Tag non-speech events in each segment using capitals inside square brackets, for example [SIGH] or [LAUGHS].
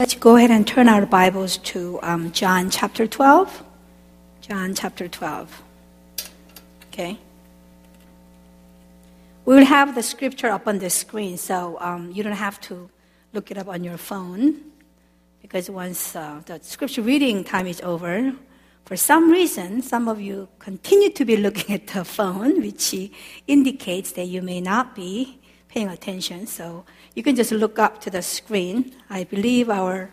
Let's go ahead and turn our Bibles to um, John chapter 12. John chapter 12. Okay. We will have the scripture up on the screen, so um, you don't have to look it up on your phone because once uh, the scripture reading time is over, for some reason, some of you continue to be looking [LAUGHS] at the phone, which indicates that you may not be paying attention. So you can just look up to the screen. I believe our.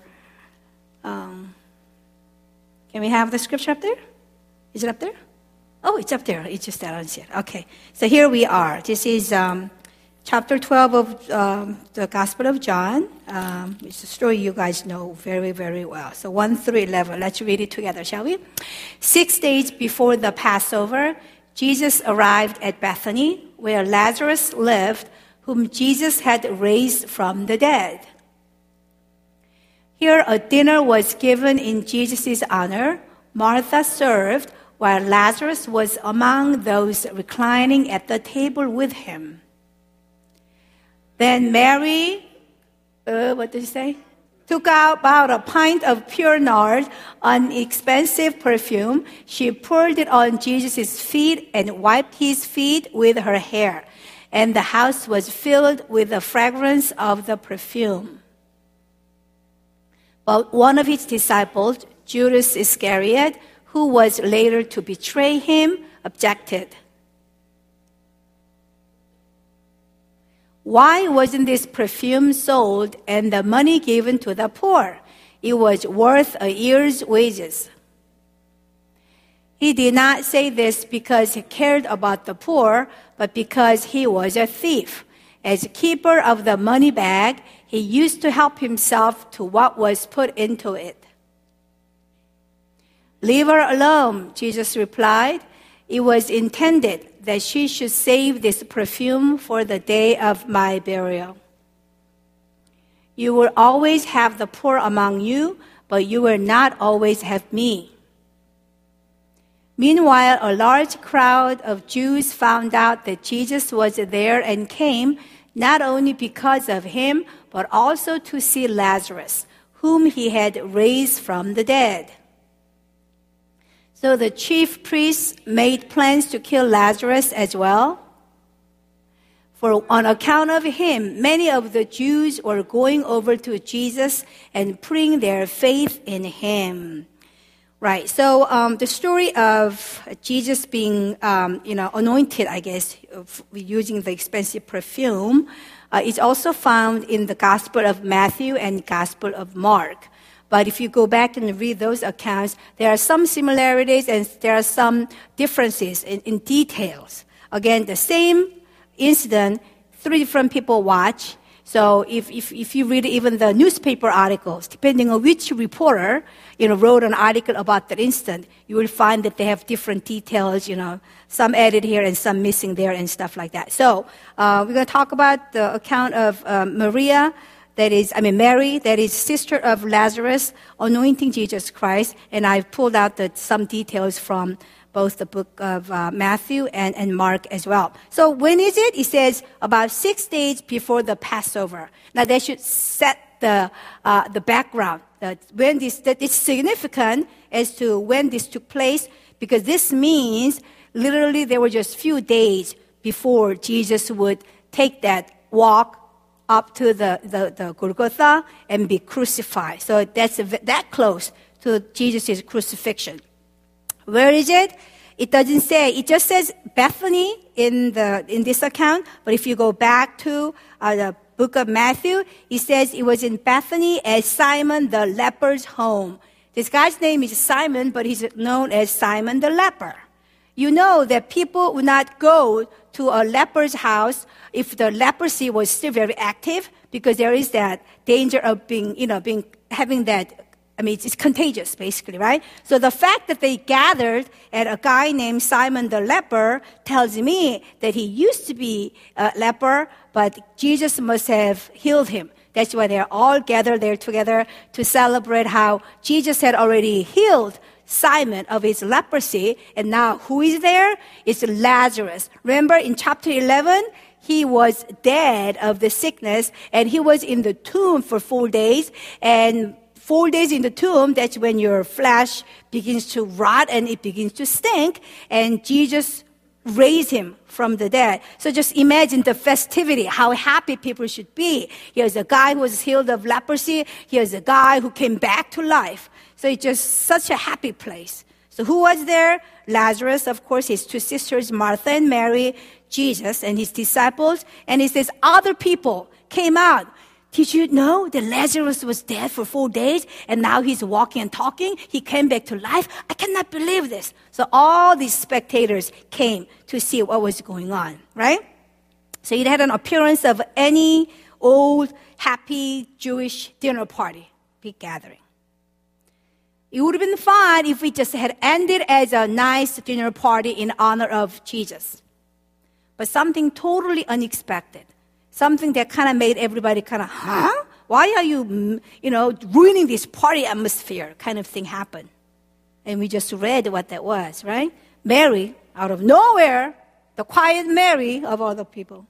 Um, can we have the scripture up there? Is it up there? Oh, it's up there. It's just that on it. Okay. So here we are. This is um, chapter 12 of um, the Gospel of John. Um, it's a story you guys know very, very well. So 1 through 11. Let's read it together, shall we? Six days before the Passover, Jesus arrived at Bethany, where Lazarus lived whom Jesus had raised from the dead. Here, a dinner was given in Jesus' honor. Martha served, while Lazarus was among those reclining at the table with him. Then Mary, uh, what did she say? Took out about a pint of pure nard, an expensive perfume. She poured it on Jesus' feet and wiped his feet with her hair and the house was filled with the fragrance of the perfume. But one of his disciples, Judas Iscariot, who was later to betray him, objected. Why wasn't this perfume sold and the money given to the poor? It was worth a year's wages. He did not say this because he cared about the poor, but because he was a thief. As keeper of the money bag, he used to help himself to what was put into it. Leave her alone, Jesus replied. It was intended that she should save this perfume for the day of my burial. You will always have the poor among you, but you will not always have me. Meanwhile, a large crowd of Jews found out that Jesus was there and came not only because of him, but also to see Lazarus, whom he had raised from the dead. So the chief priests made plans to kill Lazarus as well. For on account of him, many of the Jews were going over to Jesus and putting their faith in him. Right. So um, the story of Jesus being, um, you know, anointed, I guess, using the expensive perfume, uh, is also found in the Gospel of Matthew and Gospel of Mark. But if you go back and read those accounts, there are some similarities and there are some differences in, in details. Again, the same incident, three different people watch. So if, if, if you read even the newspaper articles, depending on which reporter, you know, wrote an article about that incident, you will find that they have different details, you know, some added here and some missing there and stuff like that. So uh, we're going to talk about the account of um, Maria, that is, I mean, Mary, that is sister of Lazarus, anointing Jesus Christ, and I've pulled out the, some details from both the book of uh, Matthew and, and Mark as well. So when is it? It says about six days before the Passover. Now they should set the, uh, the background that when this, that it's significant as to when this took place because this means literally there were just few days before Jesus would take that walk up to the, the, the Golgotha and be crucified. So that's that close to Jesus' crucifixion. Where is it? It doesn't say. It just says Bethany in the in this account. But if you go back to uh, the book of Matthew, it says it was in Bethany at Simon the leper's home. This guy's name is Simon, but he's known as Simon the leper. You know that people would not go to a leper's house if the leprosy was still very active because there is that danger of being, you know, being, having that I mean, it's, contagious, basically, right? So the fact that they gathered at a guy named Simon the leper tells me that he used to be a leper, but Jesus must have healed him. That's why they're all gathered there together to celebrate how Jesus had already healed Simon of his leprosy. And now who is there? It's Lazarus. Remember in chapter 11, he was dead of the sickness and he was in the tomb for four days and four days in the tomb, that's when your flesh begins to rot and it begins to stink. And Jesus raised him from the dead. So just imagine the festivity, how happy people should be. Here's a guy who was healed of leprosy. Here's a guy who came back to life. So it's just such a happy place. So who was there? Lazarus, of course, his two sisters, Martha and Mary, Jesus and his disciples. And he says other people came out. Did you know that Lazarus was dead for four days and now he's walking and talking? He came back to life. I cannot believe this. So all these spectators came to see what was going on, right? So it had an appearance of any old, happy Jewish dinner party, big gathering. It would have been fine if we just had ended as a nice dinner party in honor of Jesus. But something totally unexpected, something that kind of made everybody kind of, huh? Why are you, you know, ruining this party atmosphere kind of thing happened? And we just read what that was, right? Mary, out of nowhere, the quiet Mary of all the people,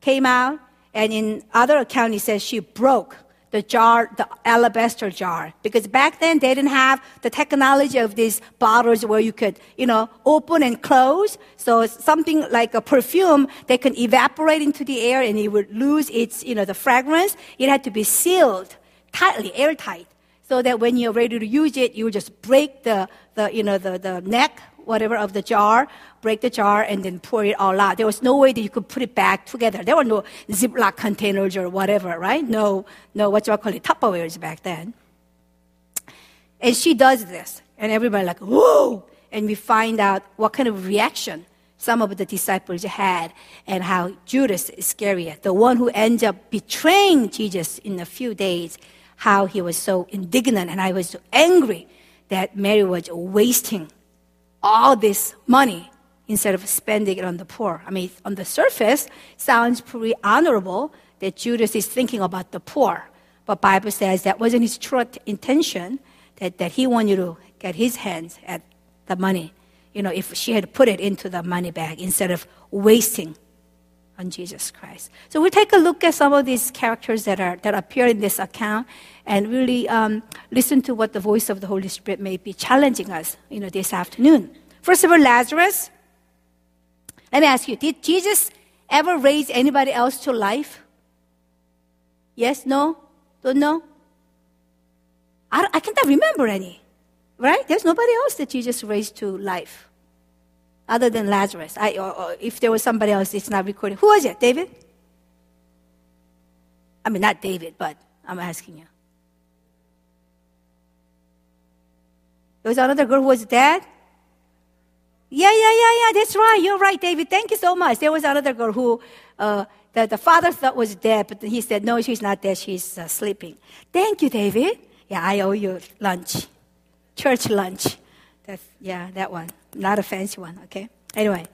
came out, and in other account, it says she broke the jar, the alabaster jar. Because back then they didn't have the technology of these bottles where you could, you know, open and close. So something like a perfume that can evaporate into the air and it would lose its, you know, the fragrance. It had to be sealed tightly, airtight. So that when you're ready to use it, you just break the, the, you know, the, the neck whatever of the jar, break the jar, and then pour it all out. There was no way that you could put it back together. There were no Ziploc containers or whatever, right? No, no, what do I call it, Tupperwares back then. And she does this, and everybody like, whoa! And we find out what kind of reaction some of the disciples had, and how Judas Iscariot, the one who ends up betraying Jesus in a few days, how he was so indignant, and I was so angry that Mary was wasting all this money instead of spending it on the poor. I mean, on the surface, sounds pretty honorable that Judas is thinking about the poor. But Bible says that wasn't his true intention, that, that he wanted to get his hands at the money. You know, if she had put it into the money bag instead of wasting on Jesus Christ. So we'll take a look at some of these characters that, are, that appear in this account and really um, listen to what the voice of the Holy Spirit may be challenging us, you know, this afternoon. First of all, Lazarus. Let me ask you, did Jesus ever raise anybody else to life? Yes? No? Don't know? I, I cannot remember any. Right? There's nobody else that Jesus raised to life other than Lazarus. I, or, or if there was somebody else, it's not recorded. Who was it? David? I mean, not David, but I'm asking you. There was another girl who was dead. Yeah, yeah, yeah, yeah, that's right. You're right, David. Thank you so much. There was another girl who uh, the, the father thought was dead, but he said, no, she's not dead. She's uh, sleeping. Thank you, David. Yeah, I owe you lunch. Church lunch. That's, yeah, that one. Not a fancy one, okay? Anyway.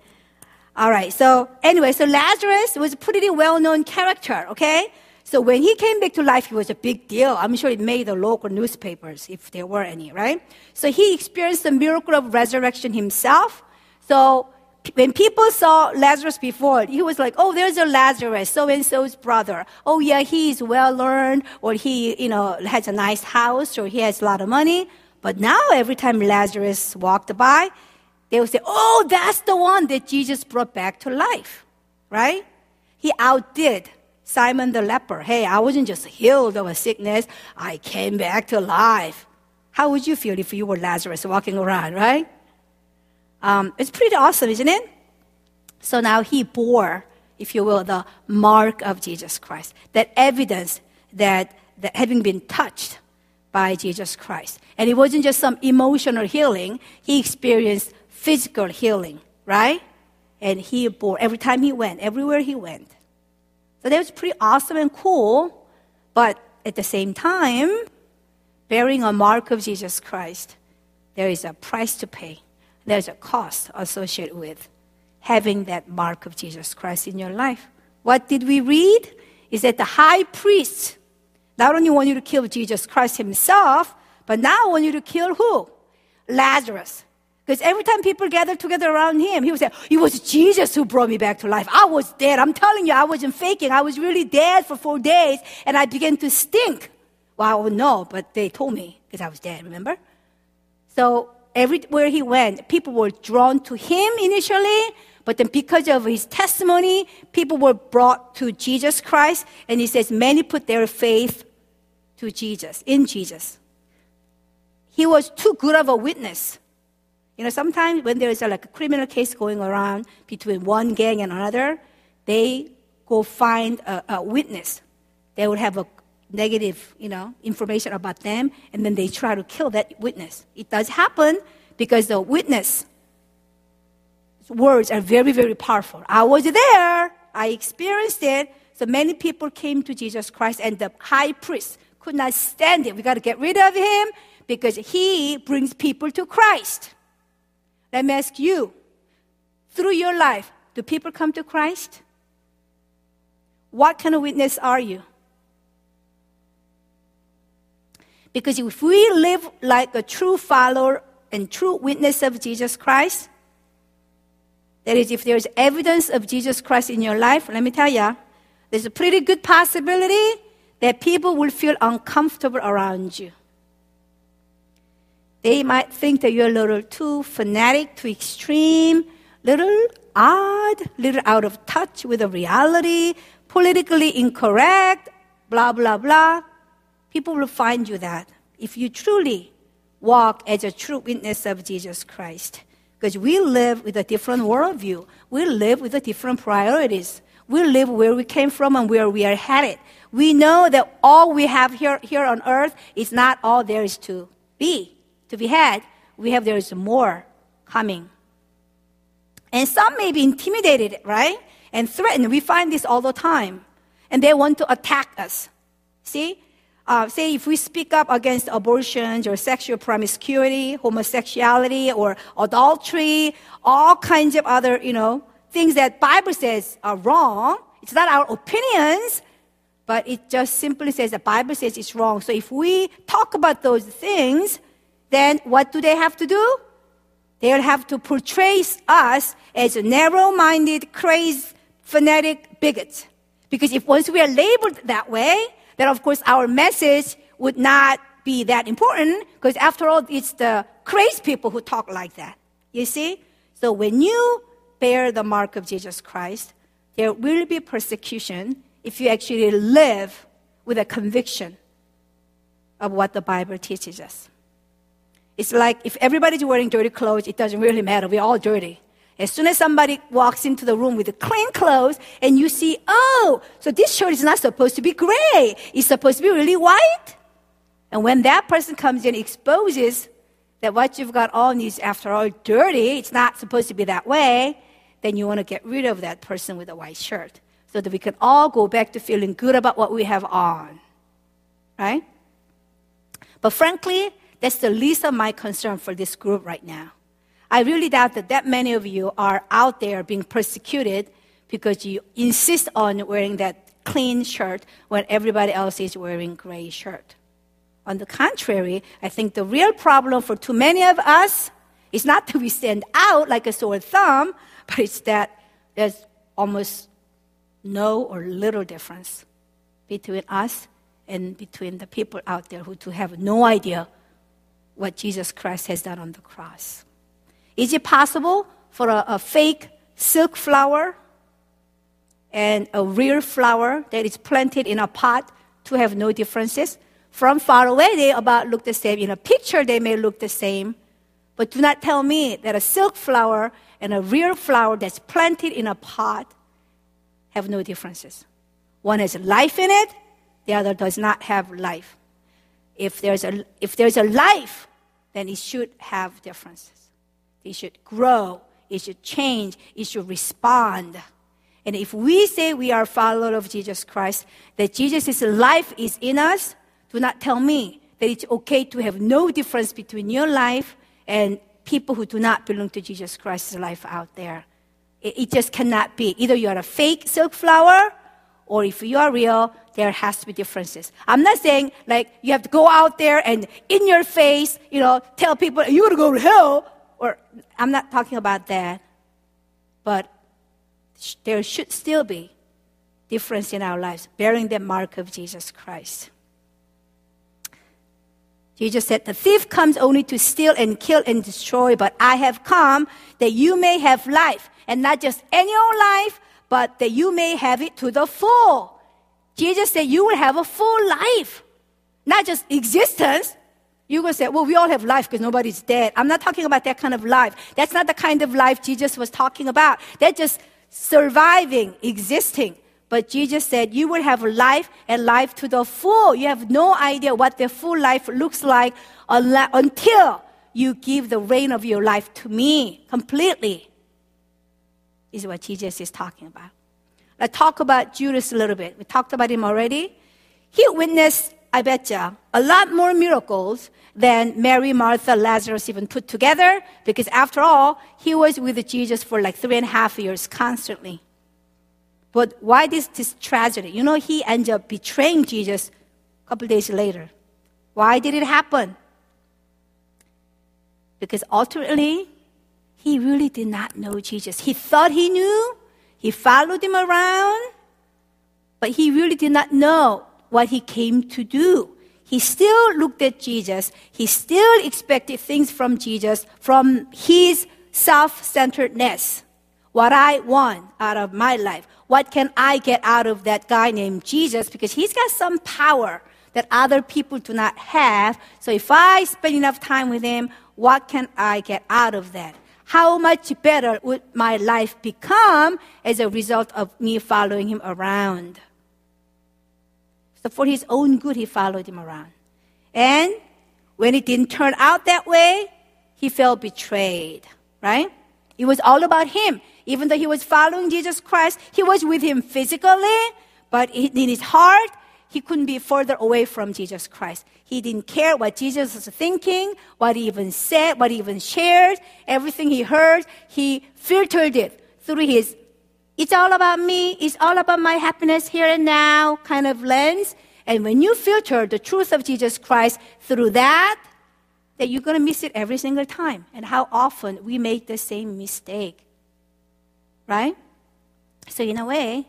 All right. So, anyway, so Lazarus was a pretty well known character, okay? So when he came back to life, he was a big deal. I'm sure it made the local newspapers, if there were any, right? So he experienced the miracle of resurrection himself. So when people saw Lazarus before, he was like, oh, there's a Lazarus, so and so's brother. Oh, yeah, he's well learned, or he, you know, has a nice house, or he has a lot of money. But now, every time Lazarus walked by, they would say, oh, that's the one that Jesus brought back to life, right? He outdid Simon the leper, hey, I wasn't just healed of a sickness, I came back to life. How would you feel if you were Lazarus walking around, right? Um, it's pretty awesome, isn't it? So now he bore, if you will, the mark of Jesus Christ, that evidence that, that having been touched by Jesus Christ. And it wasn't just some emotional healing, he experienced physical healing, right? And he bore every time he went, everywhere he went. So that was pretty awesome and cool, but at the same time, bearing a mark of Jesus Christ, there is a price to pay. There's a cost associated with having that mark of Jesus Christ in your life. What did we read? Is that the high priest not only want you to kill Jesus Christ himself, but now want you to kill who? Lazarus. Because every time people gathered together around him, he would say, It was Jesus who brought me back to life. I was dead. I'm telling you, I wasn't faking. I was really dead for four days, and I began to stink. Well, I would know, but they told me because I was dead, remember? So everywhere he went, people were drawn to him initially, but then because of his testimony, people were brought to Jesus Christ, and he says many put their faith to Jesus, in Jesus. He was too good of a witness you know, sometimes when there's a, like a criminal case going around between one gang and another, they go find a, a witness. They would have a negative, you know, information about them, and then they try to kill that witness. It does happen because the witness words are very, very powerful. I was there. I experienced it. So many people came to Jesus Christ, and the high priest could not stand it. We got to get rid of him because he brings people to Christ. Let me ask you through your life, do people come to Christ? What kind of witness are you? Because if we live like a true follower and true witness of Jesus Christ, that is, if there's evidence of Jesus Christ in your life, let me tell you, there's a pretty good possibility that people will feel uncomfortable around you. They might think that you're a little too fanatic, too extreme, little odd, little out of touch with the reality, politically incorrect, blah, blah, blah. People will find you that if you truly walk as a true witness of Jesus Christ. Because we live with a different worldview. We live with a different priorities. We live where we came from and where we are headed. We know that all we have here, here on earth is not all there is to be to be had, we have there is more coming. And some may be intimidated, right? And threatened. We find this all the time. And they want to attack us. See? Uh, say if we speak up against abortions or sexual promiscuity, homosexuality, or adultery, all kinds of other, you know, things that Bible says are wrong. It's not our opinions, but it just simply says the Bible says it's wrong. So if we talk about those things, then what do they have to do? They'll have to portray us as narrow minded, crazed, fanatic bigots. Because if once we are labeled that way, then of course our message would not be that important, because after all, it's the crazy people who talk like that. You see? So when you bear the mark of Jesus Christ, there will be persecution if you actually live with a conviction of what the Bible teaches us. It's like if everybody's wearing dirty clothes, it doesn't really matter. We're all dirty. As soon as somebody walks into the room with clean clothes and you see, oh, so this shirt is not supposed to be gray. It's supposed to be really white. And when that person comes in, exposes that what you've got on is, after all, dirty, it's not supposed to be that way, then you want to get rid of that person with a white shirt so that we can all go back to feeling good about what we have on. Right? But frankly, that's the least of my concern for this group right now. I really doubt that that many of you are out there being persecuted because you insist on wearing that clean shirt when everybody else is wearing gray shirt. On the contrary, I think the real problem for too many of us is not that we stand out like a sore thumb, but it's that there's almost no or little difference between us and between the people out there who have no idea what Jesus Christ has done on the cross. Is it possible for a, a fake silk flower and a real flower that is planted in a pot to have no differences? From far away, they about look the same. In a picture, they may look the same. But do not tell me that a silk flower and a real flower that's planted in a pot have no differences. One has life in it, the other does not have life. If there's a, if there's a life, then it should have differences. It should grow, it should change, it should respond. And if we say we are followers of Jesus Christ, that Jesus' life is in us, do not tell me that it's okay to have no difference between your life and people who do not belong to Jesus Christ's life out there. It, it just cannot be. Either you are a fake silk flower or if you are real, there has to be differences. I'm not saying like you have to go out there and in your face, you know, tell people you're gonna go to hell or I'm not talking about that, but sh- there should still be difference in our lives, bearing the mark of Jesus Christ. Jesus said, The thief comes only to steal and kill and destroy, but I have come that you may have life, and not just any old life, but that you may have it to the full. Jesus said, You will have a full life, not just existence. You will say, Well, we all have life because nobody's dead. I'm not talking about that kind of life. That's not the kind of life Jesus was talking about. That's just surviving, existing. But Jesus said, You will have life and life to the full. You have no idea what the full life looks like until you give the reign of your life to me completely. Is what Jesus is talking about. Let's talk about Judas a little bit. We talked about him already. He witnessed, I betcha, a lot more miracles than Mary, Martha, Lazarus even put together, because after all, he was with Jesus for like three and a half years constantly. But why this, this tragedy? You know, he ended up betraying Jesus a couple days later. Why did it happen? Because ultimately, he really did not know Jesus. He thought he knew, he followed him around, but he really did not know what he came to do. He still looked at Jesus. He still expected things from Jesus from his self centeredness. What I want out of my life, what can I get out of that guy named Jesus? Because he's got some power that other people do not have. So if I spend enough time with him, what can I get out of that? How much better would my life become as a result of me following him around? So for his own good, he followed him around. And when it didn't turn out that way, he felt betrayed, right? It was all about him. Even though he was following Jesus Christ, he was with him physically, but in his heart, he couldn't be further away from Jesus Christ. He didn't care what Jesus was thinking, what he even said, what he even shared, everything he heard, he filtered it through his, it's all about me, it's all about my happiness here and now kind of lens. And when you filter the truth of Jesus Christ through that, that you're going to miss it every single time. And how often we make the same mistake. Right? So, in a way,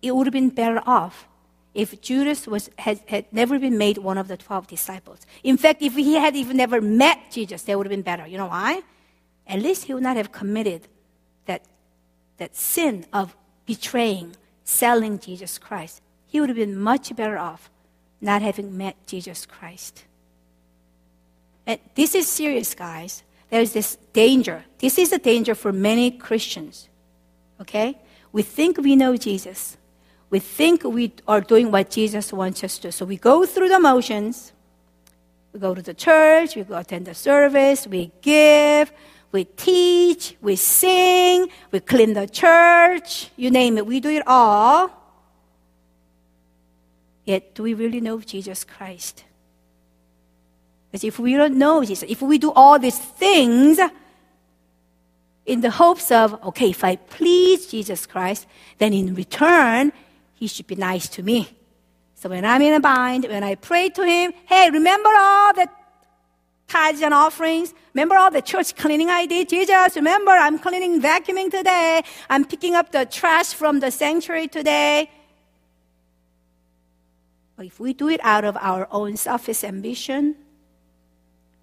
it would have been better off if Judas was, had, had never been made one of the 12 disciples. In fact, if he had even never met Jesus, that would have been better. You know why? At least he would not have committed that, that sin of betraying, selling Jesus Christ. He would have been much better off not having met Jesus Christ. And this is serious, guys. There's this danger. This is a danger for many Christians. Okay? We think we know Jesus. We think we are doing what Jesus wants us to. So we go through the motions. We go to the church, we go attend the service, we give, we teach, we sing, we clean the church, you name it, we do it all. Yet, do we really know Jesus Christ? Because if we don't know Jesus, if we do all these things, in the hopes of, okay, if I please Jesus Christ, then in return, he should be nice to me. So when I'm in a bind, when I pray to him, hey, remember all the tithes and offerings? Remember all the church cleaning I did? Jesus, remember I'm cleaning, vacuuming today. I'm picking up the trash from the sanctuary today. But if we do it out of our own selfish ambition,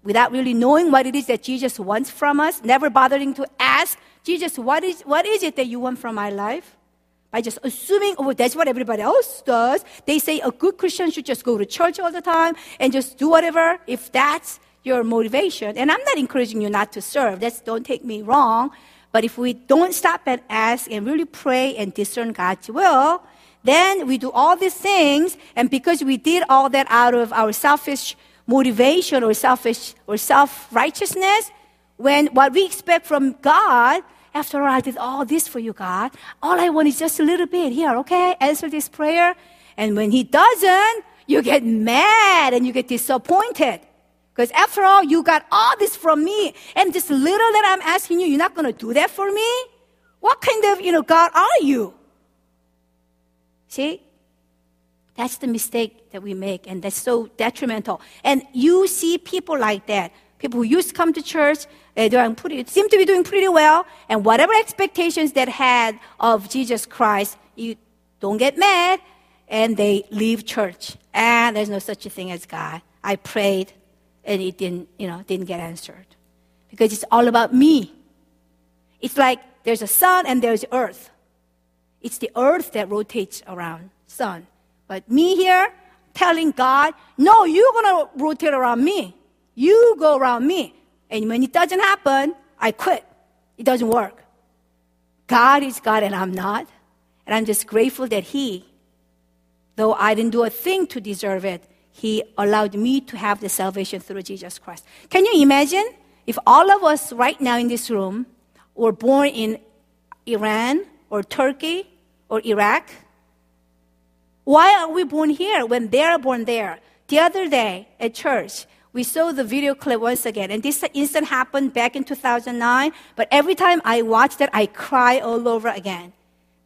without really knowing what it is that Jesus wants from us, never bothering to ask, Jesus, what is, what is it that you want from my life? By just assuming, oh, that's what everybody else does. They say a good Christian should just go to church all the time and just do whatever, if that's your motivation. And I'm not encouraging you not to serve. That's, don't take me wrong. But if we don't stop and ask and really pray and discern God's will, then we do all these things. And because we did all that out of our selfish motivation or selfish or self righteousness, when what we expect from God, after all, I did all this for you, God. All I want is just a little bit here, okay? Answer this prayer. And when He doesn't, you get mad and you get disappointed. Because after all, you got all this from me, and this little that I'm asking you, you're not going to do that for me? What kind of, you know, God are you? See? That's the mistake that we make, and that's so detrimental. And you see people like that People who used to come to church, they doing pretty, seem to be doing pretty well. And whatever expectations they had of Jesus Christ, you don't get mad. And they leave church. And there's no such a thing as God. I prayed and it didn't, you know, didn't get answered. Because it's all about me. It's like there's a sun and there's earth. It's the earth that rotates around sun. But me here telling God, no, you're gonna rotate around me. You go around me. And when it doesn't happen, I quit. It doesn't work. God is God and I'm not. And I'm just grateful that He, though I didn't do a thing to deserve it, He allowed me to have the salvation through Jesus Christ. Can you imagine if all of us right now in this room were born in Iran or Turkey or Iraq? Why are we born here when they're born there? The other day at church, we saw the video clip once again, and this incident happened back in 2009, but every time I watch that, I cry all over again.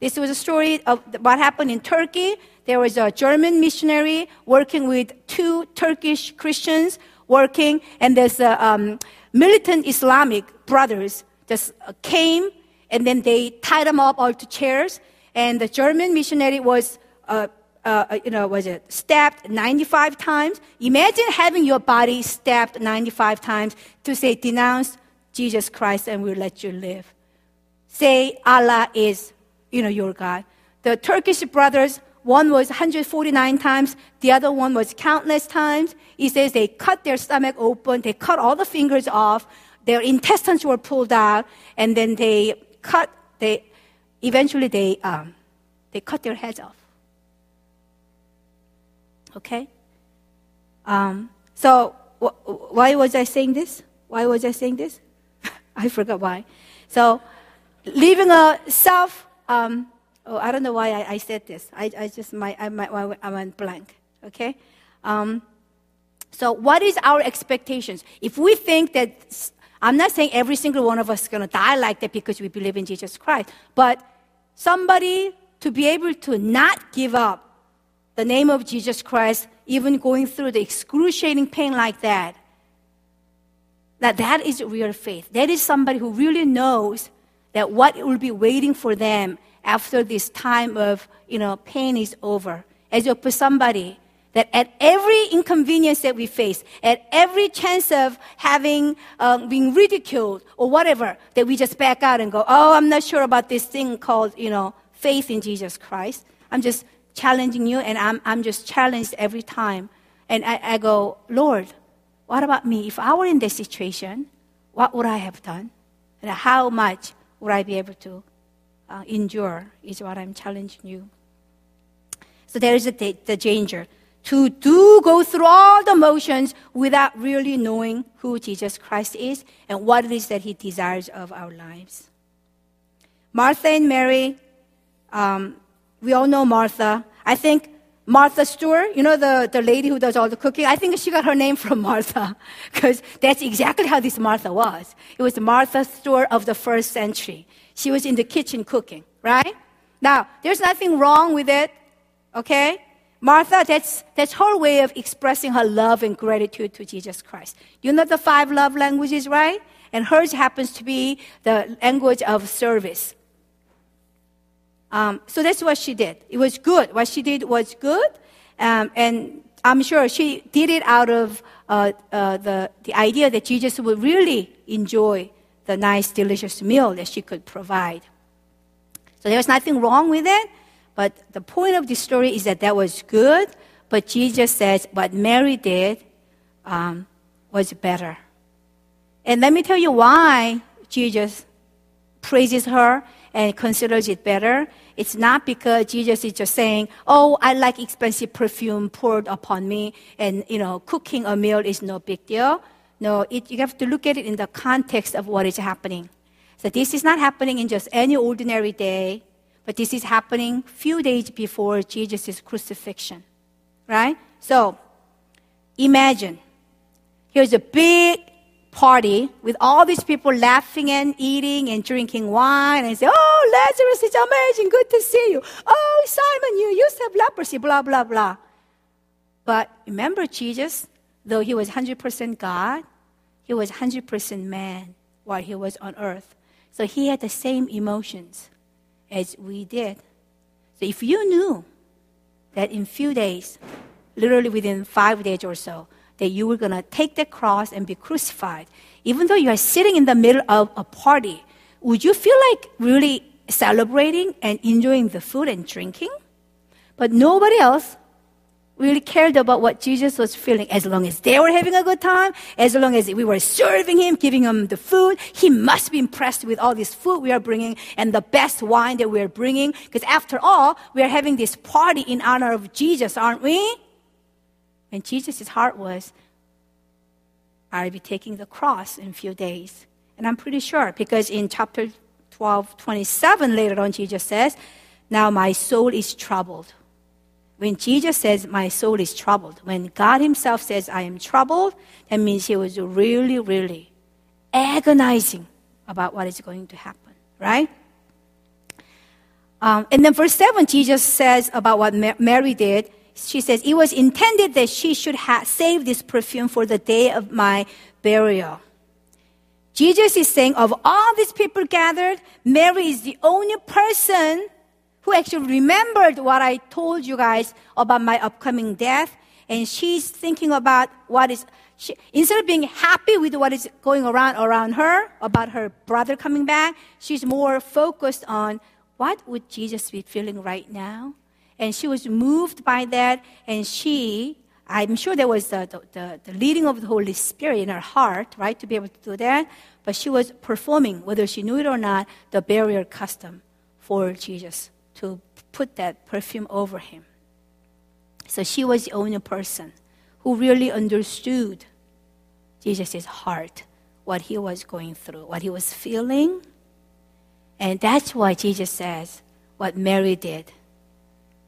This was a story of what happened in Turkey. There was a German missionary working with two Turkish Christians working, and there's a um, militant Islamic brothers just came, and then they tied them up all to chairs, and the German missionary was uh, uh, uh, you know, was it stabbed 95 times? Imagine having your body stabbed 95 times to say, denounce Jesus Christ and we'll let you live. Say Allah is, you know, your God. The Turkish brothers, one was 149 times, the other one was countless times. He says they cut their stomach open, they cut all the fingers off, their intestines were pulled out, and then they cut, they, eventually they, um, they cut their heads off. Okay? Um, so, wh- why was I saying this? Why was I saying this? [LAUGHS] I forgot why. So, living a self, um, oh, I don't know why I, I said this. I, I just, my, I, my, I went blank. Okay? Um, so, what is our expectations? If we think that, I'm not saying every single one of us is going to die like that because we believe in Jesus Christ, but somebody to be able to not give up the name of Jesus Christ, even going through the excruciating pain like that, that that is real faith. That is somebody who really knows that what will be waiting for them after this time of, you know, pain is over. As put somebody that at every inconvenience that we face, at every chance of having, um, being ridiculed or whatever, that we just back out and go, oh, I'm not sure about this thing called, you know, faith in Jesus Christ. I'm just challenging you, and I'm, I'm just challenged every time. And I, I go, Lord, what about me? If I were in this situation, what would I have done? And how much would I be able to uh, endure? Is what I'm challenging you. So there is a, the danger to do go through all the motions without really knowing who Jesus Christ is and what it is that He desires of our lives. Martha and Mary, um, we all know Martha. I think Martha Stewart, you know, the, the lady who does all the cooking, I think she got her name from Martha, [LAUGHS] because that's exactly how this Martha was. It was Martha Stewart of the first century. She was in the kitchen cooking, right? Now, there's nothing wrong with it, okay? Martha, that's, that's her way of expressing her love and gratitude to Jesus Christ. You know the five love languages, right? And hers happens to be the language of service. Um, so that's what she did. It was good. What she did was good. Um, and I'm sure she did it out of uh, uh, the, the idea that Jesus would really enjoy the nice, delicious meal that she could provide. So there was nothing wrong with it. But the point of this story is that that was good. But Jesus says what Mary did um, was better. And let me tell you why Jesus praises her and considers it better. It's not because Jesus is just saying, "Oh, I like expensive perfume poured upon me, and you know, cooking a meal is no big deal." No, it, you have to look at it in the context of what is happening. So this is not happening in just any ordinary day, but this is happening few days before Jesus' crucifixion, right? So imagine here's a big party with all these people laughing and eating and drinking wine and say, Oh, Lazarus is amazing. Good to see you. Oh, Simon, you used to have leprosy, blah, blah, blah. But remember, Jesus, though he was 100% God, He was 100% man while he was on earth. So he had the same emotions as we did. So if you knew that in few days, literally within five days or so, that you were going to take the cross and be crucified, even though you are sitting in the middle of a party, would you feel like really celebrating and enjoying the food and drinking? But nobody else really cared about what Jesus was feeling. As long as they were having a good time, as long as we were serving him, giving him the food, he must be impressed with all this food we are bringing and the best wine that we are bringing. Because after all, we are having this party in honor of Jesus, aren't we? And Jesus' heart was, I'll be taking the cross in a few days. And I'm pretty sure because in chapter 12, 27, later on, Jesus says, Now my soul is troubled. When Jesus says, My soul is troubled, when God Himself says, I am troubled, that means He was really, really agonizing about what is going to happen, right? Um, and then verse 7, Jesus says about what Mary did she says, It was intended that she should have save this perfume for the day of my burial. Jesus is saying, of all these people gathered, Mary is the only person who actually remembered what I told you guys about my upcoming death. And she's thinking about what is, she, instead of being happy with what is going around around her, about her brother coming back, she's more focused on what would Jesus be feeling right now? And she was moved by that, and she, I'm sure there was the, the, the, leading of the Holy Spirit in her heart, right, to be able to do that, but she was performing, whether she knew it or not, the burial custom for Jesus to put that perfume over him. So she was the only person who really understood Jesus' heart, what he was going through, what he was feeling. And that's why Jesus says what Mary did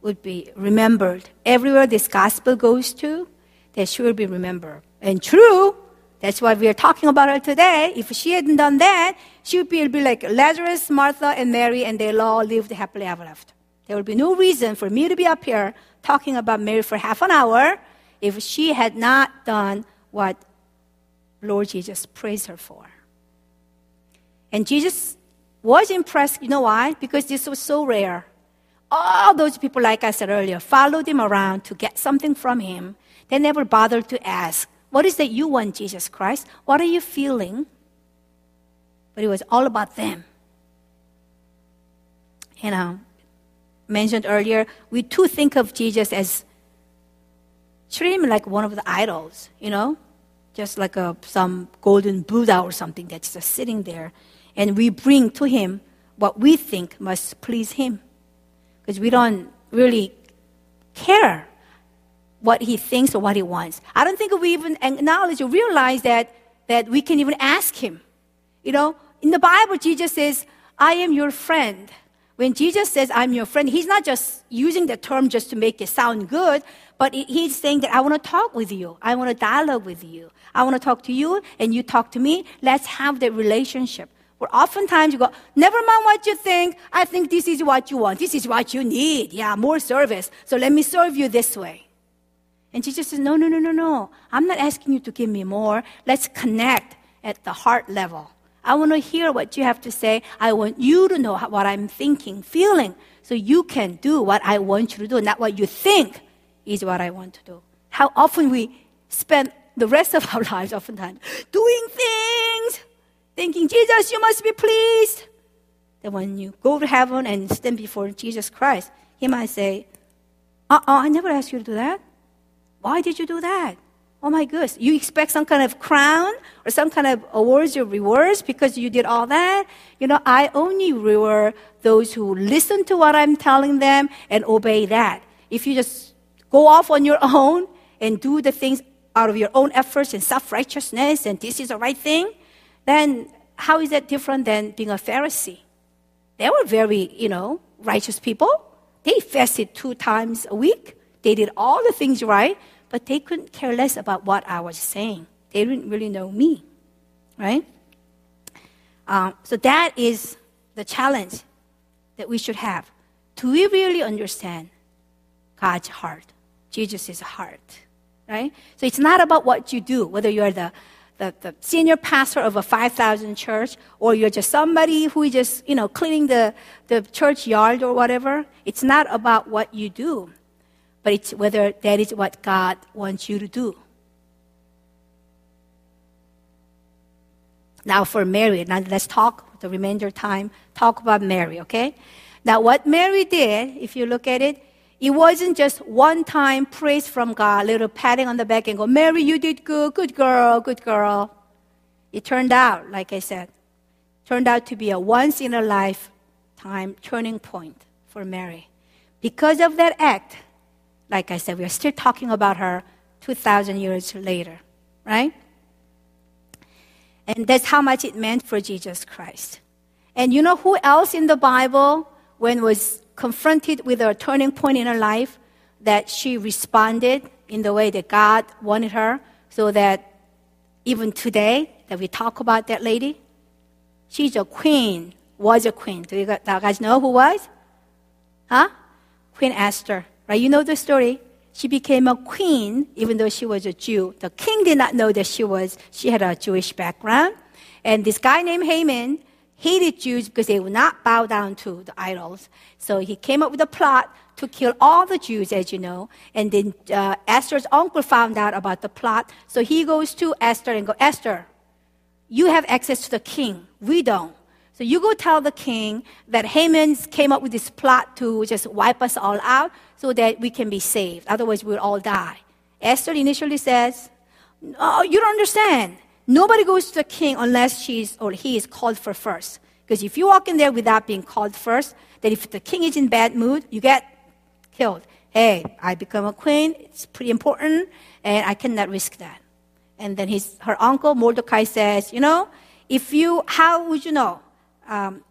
would be remembered. Everywhere this gospel goes to, that will be remembered. And true, that's why we are talking about her today. If she hadn't done that, she would be, be like Lazarus, Martha, and Mary, and they all lived happily ever after. There would be no reason for me to be up here talking about Mary for half an hour if she had not done what Lord Jesus praised her for. And Jesus was impressed. You know why? Because this was so rare all those people, like I said earlier, followed him around to get something from him. They never bothered to ask, What is that you want, Jesus Christ? What are you feeling? But it was all about them. You know, mentioned earlier, we too think of Jesus as treat him like one of the idols, you know, just like a, some golden Buddha or something that's just sitting there. And we bring to him what we think must please him because we don't really care what he thinks or what he wants. I don't think we even acknowledge or realize that, that we can even ask him. You know, in the Bible, Jesus says, I am your friend. When Jesus says, I'm your friend, he's not just using the term just to make it sound good, but he's saying that I want to talk with you. I want to dialogue with you. I want to talk to you and you talk to me. Let's have that relationship. Oftentimes you go, never mind what you think. I think this is what you want. This is what you need. Yeah, more service. So let me serve you this way. And Jesus says, no, no, no, no, no. I'm not asking you to give me more. Let's connect at the heart level. I want to hear what you have to say. I want you to know what I'm thinking, feeling, so you can do what I want you to do, not what you think is what I want to do. How often we spend the rest of our [LAUGHS] lives, oftentimes, doing things thinking, Jesus, you must be pleased. That when you go to heaven and stand before Jesus Christ, he might say, uh uh I never asked you to do that. Why did you do that? Oh my goodness. You expect some kind of crown or some kind of awards or rewards because you did all that? You know, I only reward those who listen to what I'm telling them and obey that. If you just go off on your own and do the things out of your own efforts and self righteousness and this is the right thing, then how is that different than being a Pharisee? They were very, you know, righteous people. They fasted two times a week. They did all the things right, but they couldn't care less about what I was saying. They didn't really know me, right? Um, so that is the challenge that we should have. Do we really understand God's heart, Jesus' heart, right? So it's not about what you do, whether you're the the, the senior pastor of a 5,000 church, or you're just somebody who is just, you know, cleaning the, the church yard or whatever. It's not about what you do, but it's whether that is what God wants you to do. Now for Mary, now let's talk the remainder time, talk about Mary, okay? Now what Mary did, if you look at it, it wasn't just one time praise from God, little patting on the back and go, Mary, you did good, good girl, good girl. It turned out, like I said, turned out to be a once in a lifetime turning point for Mary. Because of that act, like I said, we are still talking about her 2,000 years later, right? And that's how much it meant for Jesus Christ. And you know who else in the Bible, when was confronted with a turning point in her life, that she responded in the way that God wanted her, so that even today that we talk about that lady, she's a queen, was a queen. Do you guys know who was? Huh? Queen Esther, right? You know the story. She became a queen even though she was a Jew. The king did not know that she was, she had a Jewish background. And this guy named Haman hated Jews because they would not bow down to the idols. So he came up with a plot to kill all the Jews, as you know. And then uh, Esther's uncle found out about the plot. So he goes to Esther and go, Esther, you have access to the king. We don't. So you go tell the king that Haman came up with this plot to just wipe us all out so that we can be saved. Otherwise, we'll all die. Esther initially says, No, you don't understand. Nobody goes to the king unless she's or he is called for first. Because if you walk in there without being called first, then if the king is in bad mood, you get killed. Hey, I become a queen. It's pretty important, and I cannot risk that. And then his, her uncle Mordecai says, you know, if you, how would you know? Um,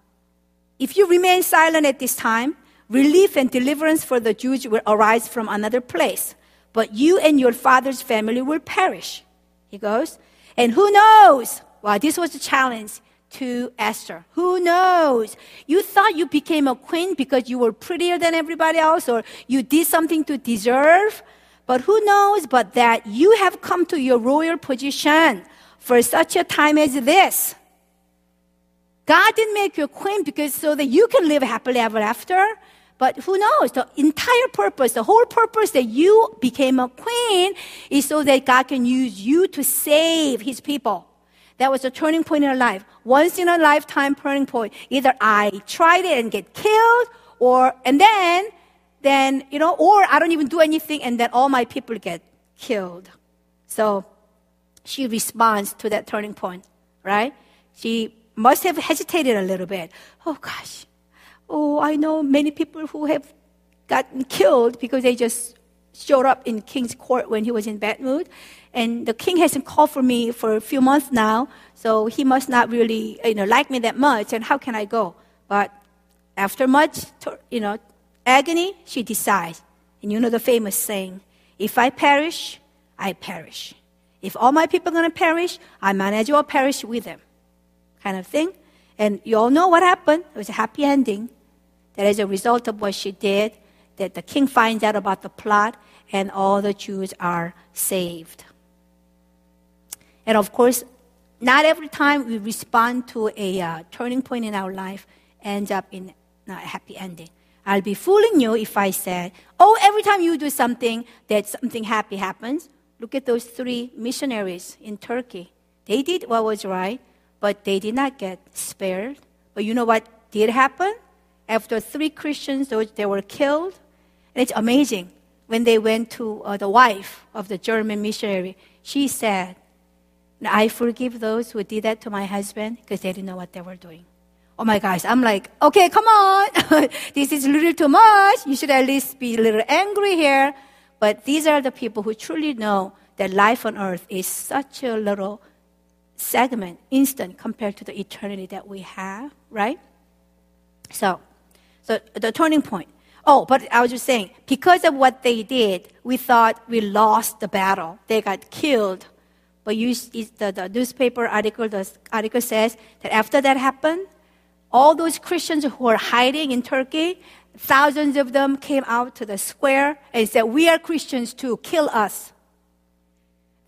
if you remain silent at this time, relief and deliverance for the Jews will arise from another place, but you and your father's family will perish. He goes, and who knows? Well, this was a challenge to Esther. Who knows? You thought you became a queen because you were prettier than everybody else or you did something to deserve. But who knows but that you have come to your royal position for such a time as this. God didn't make you a queen because so that you can live happily ever after. But who knows? The entire purpose, the whole purpose that you became a queen is so that God can use you to save his people. That was a turning point in her life. Once in a lifetime turning point. Either I tried it and get killed, or, and then, then, you know, or I don't even do anything and then all my people get killed. So she responds to that turning point, right? She must have hesitated a little bit. Oh gosh, Oh, I know many people who have gotten killed because they just showed up in king's court when he was in bad mood. And the king hasn't called for me for a few months now, so he must not really, you know, like me that much. And how can I go? But after much, you know, agony, she decides. And you know the famous saying, if I perish, I perish. If all my people are going to perish, I might as well perish with them. Kind of thing. And you all know what happened. It was a happy ending. That as a result of what she did, that the king finds out about the plot and all the Jews are saved. And of course, not every time we respond to a uh, turning point in our life ends up in a happy ending. I'll be fooling you if I said, oh, every time you do something, that something happy happens. Look at those three missionaries in Turkey. They did what was right, but they did not get spared. But you know what did happen? After three Christians, they were killed. And it's amazing. When they went to uh, the wife of the German missionary, she said, I forgive those who did that to my husband because they didn't know what they were doing. Oh my gosh, I'm like, okay, come on. [LAUGHS] this is a little too much. You should at least be a little angry here. But these are the people who truly know that life on earth is such a little segment, instant compared to the eternity that we have, right? So, so the turning point. Oh, but I was just saying, because of what they did, we thought we lost the battle. They got killed. But you, the, the newspaper article, the article says that after that happened, all those Christians who were hiding in Turkey, thousands of them came out to the square and said, We are Christians too, kill us.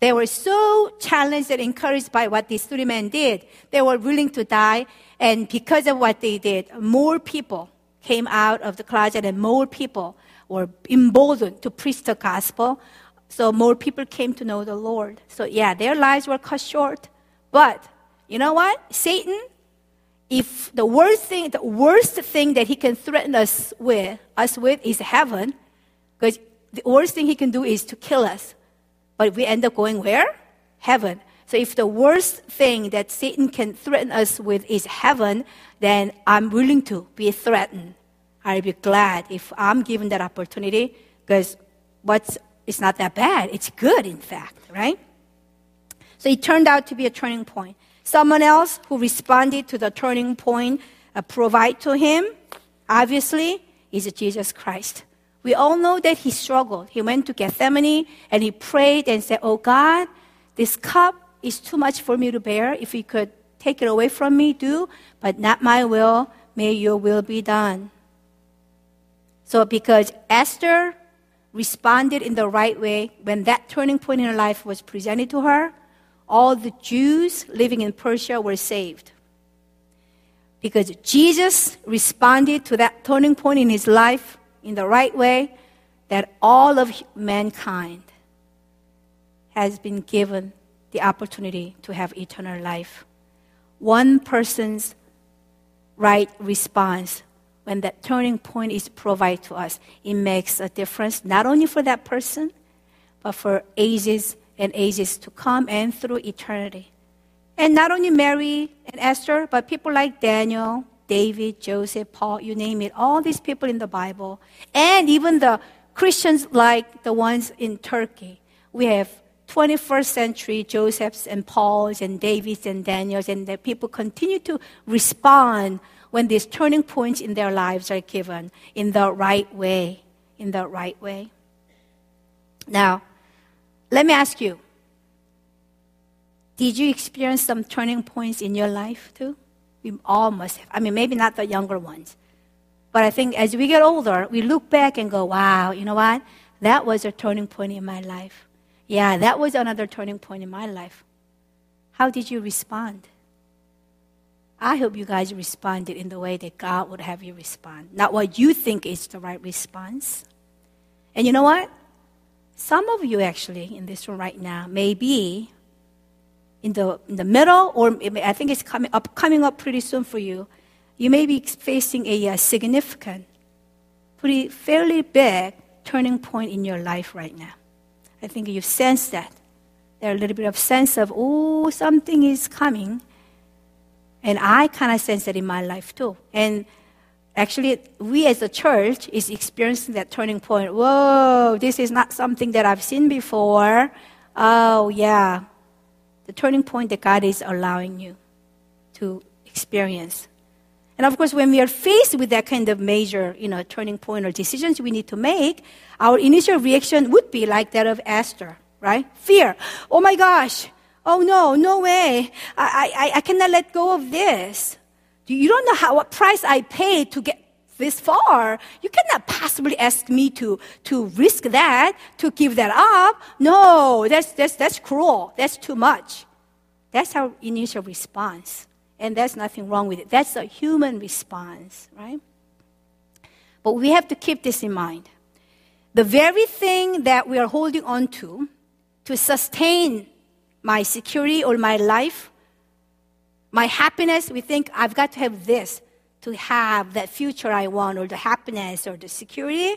They were so challenged and encouraged by what these three men did. They were willing to die. And because of what they did, more people came out of the closet and more people were emboldened to preach the gospel. So more people came to know the Lord. So yeah, their lives were cut short. But you know what? Satan, if the worst thing, the worst thing that he can threaten us with, us with is heaven, because the worst thing he can do is to kill us. But we end up going where? Heaven. So if the worst thing that Satan can threaten us with is heaven, then I'm willing to be threatened. I'll be glad if I'm given that opportunity because what's it's not that bad. It's good, in fact, right? So it turned out to be a turning point. Someone else who responded to the turning point uh, provide to him, obviously, is Jesus Christ. We all know that he struggled. He went to Gethsemane and he prayed and said, Oh God, this cup is too much for me to bear. If you could take it away from me, do, but not my will, may your will be done. So, because Esther responded in the right way when that turning point in her life was presented to her, all the Jews living in Persia were saved. Because Jesus responded to that turning point in his life in the right way, that all of mankind has been given the opportunity to have eternal life. One person's right response when that turning point is provided to us, it makes a difference not only for that person, but for ages and ages to come and through eternity. And not only Mary and Esther, but people like Daniel, David, Joseph, Paul, you name it, all these people in the Bible, and even the Christians like the ones in Turkey. We have 21st century Josephs and Pauls and Davids and Daniels, and the people continue to respond when these turning points in their lives are given in the right way. In the right way. Now, let me ask you did you experience some turning points in your life too? We all must have. I mean, maybe not the younger ones. But I think as we get older, we look back and go, wow, you know what? That was a turning point in my life. Yeah, that was another turning point in my life. How did you respond? I hope you guys responded in the way that God would have you respond, not what you think is the right response. And you know what? Some of you actually in this room right now may be in the, in the middle, or I think it's coming up, coming up pretty soon for you. You may be facing a, a significant, pretty fairly big turning point in your life right now. I think you sense that. There's a little bit of sense of, oh, something is coming. And I kind of sense that in my life too. And actually, we as a church is experiencing that turning point. Whoa, this is not something that I've seen before. Oh, yeah. The turning point that God is allowing you to experience. And of course, when we are faced with that kind of major, you know, turning point or decisions we need to make, our initial reaction would be like that of Esther, right? Fear. Oh my gosh, Oh no, no way. I, I, I cannot let go of this. You don't know how, what price I paid to get this far. You cannot possibly ask me to, to risk that, to give that up. No, that's, that's, that's cruel. That's too much. That's our initial response. And there's nothing wrong with it. That's a human response, right? But we have to keep this in mind. The very thing that we are holding on to to sustain my security or my life, my happiness, we think I've got to have this to have that future I want or the happiness or the security.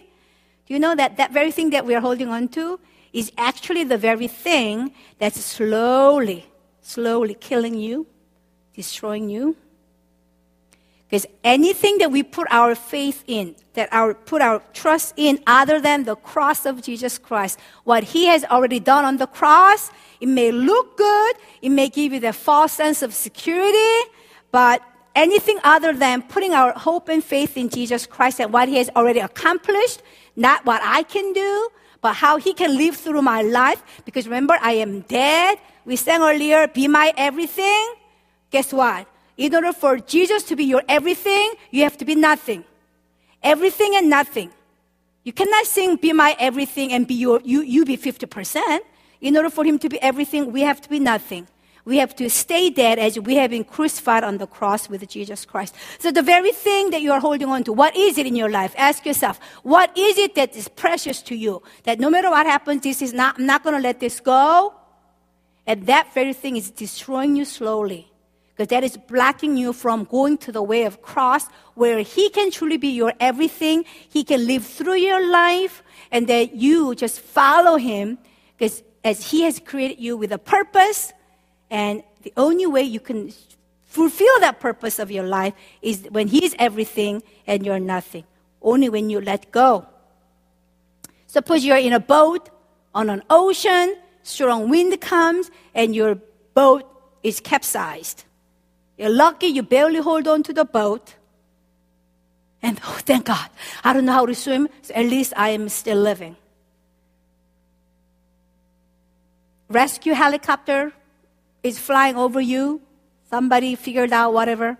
Do you know that that very thing that we are holding on to is actually the very thing that's slowly, slowly killing you, destroying you? Because anything that we put our faith in, that our put our trust in other than the cross of Jesus Christ, what he has already done on the cross, it may look good, it may give you the false sense of security, but anything other than putting our hope and faith in Jesus Christ and what he has already accomplished, not what I can do, but how he can live through my life. Because remember, I am dead. We sang earlier, be my everything. Guess what? In order for Jesus to be your everything, you have to be nothing. Everything and nothing. You cannot sing be my everything and be your, you, you be 50%. In order for him to be everything, we have to be nothing. We have to stay dead as we have been crucified on the cross with Jesus Christ. So the very thing that you are holding on to, what is it in your life? Ask yourself, what is it that is precious to you? That no matter what happens, this is not, I'm not going to let this go. And that very thing is destroying you slowly. Because that is blocking you from going to the way of cross where He can truly be your everything. He can live through your life and that you just follow Him because as He has created you with a purpose and the only way you can fulfill that purpose of your life is when He's everything and you're nothing. Only when you let go. Suppose you're in a boat on an ocean strong wind comes and your boat is capsized. You're lucky you barely hold on to the boat. And oh, thank God, I don't know how to swim, so at least I am still living. Rescue helicopter is flying over you. Somebody figured out whatever.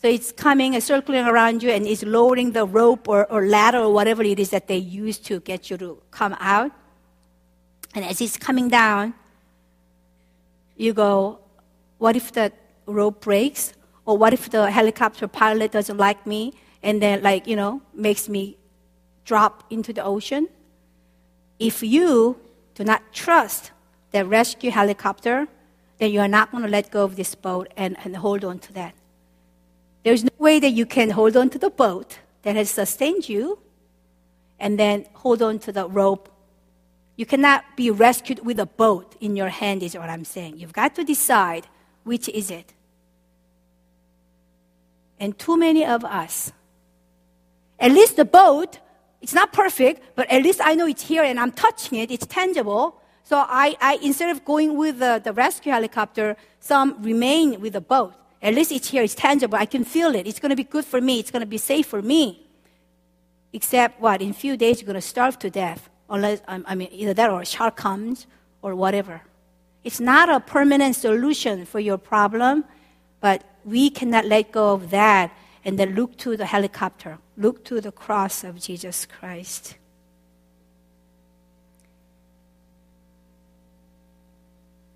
So it's coming and circling around you and it's lowering the rope or, or ladder or whatever it is that they use to get you to come out. And as it's coming down, you go, what if the rope breaks? Or what if the helicopter pilot doesn't like me and then, like, you know, makes me drop into the ocean? If you do not trust the rescue helicopter, then you are not going to let go of this boat and, and hold on to that. There's no way that you can hold on to the boat that has sustained you and then hold on to the rope you cannot be rescued with a boat in your hand, is what I'm saying. You've got to decide which is it. And too many of us, at least the boat, it's not perfect, but at least I know it's here and I'm touching it, it's tangible. So I, I instead of going with the, the rescue helicopter, some remain with the boat. At least it's here, it's tangible, I can feel it. It's going to be good for me, it's going to be safe for me. Except what? In a few days, you're going to starve to death unless, I mean, either that or a shark comes or whatever. It's not a permanent solution for your problem, but we cannot let go of that and then look to the helicopter, look to the cross of Jesus Christ.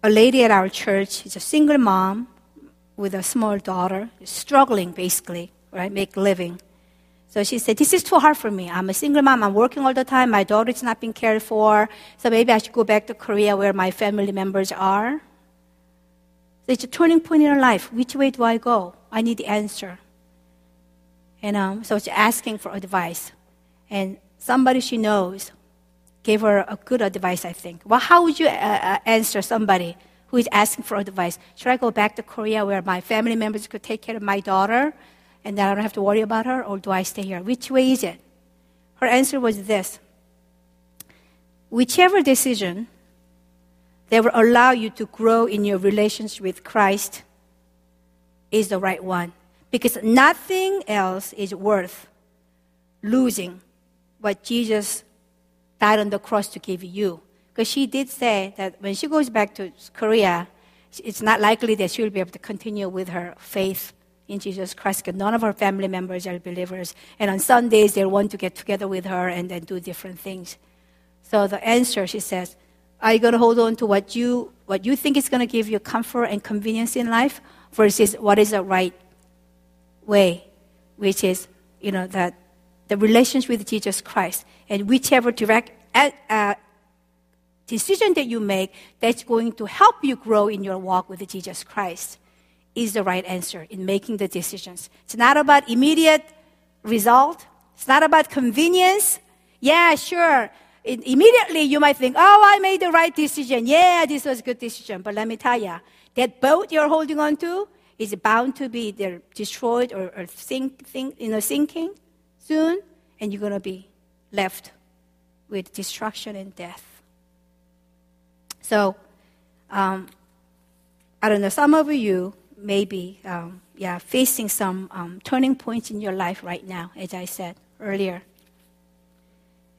A lady at our church is a single mom with a small daughter, struggling basically, right, make living. So she said, This is too hard for me. I'm a single mom. I'm working all the time. My daughter is not being cared for. So maybe I should go back to Korea where my family members are. So it's a turning point in her life. Which way do I go? I need the answer. And um, so she's asking for advice. And somebody she knows gave her a good advice, I think. Well, how would you uh, uh, answer somebody who is asking for advice? Should I go back to Korea where my family members could take care of my daughter? and then I don't have to worry about her, or do I stay here? Which way is it? Her answer was this Whichever decision that will allow you to grow in your relationship with Christ is the right one. Because nothing else is worth losing what Jesus died on the cross to give you. Because she did say that when she goes back to Korea, it's not likely that she'll be able to continue with her faith in Jesus Christ because none of her family members are believers. And on Sundays, they want to get together with her and then do different things. So the answer, she says, are you going to hold on to what you, what you think is going to give you comfort and convenience in life versus what is the right way, which is, you know, that the relationship with Jesus Christ and whichever direct uh, uh, decision that you make that's going to help you grow in your walk with Jesus Christ is the right answer in making the decisions. It's not about immediate result. It's not about convenience. Yeah, sure. It, immediately you might think, oh, I made the right decision. Yeah, this was a good decision. But let me tell you, that boat you're holding on to is bound to be either destroyed or, or sink, you know, sinking soon, and you're going to be left with destruction and death. So, um, I don't know, some of you maybe um, yeah, facing some um, turning points in your life right now, as I said earlier.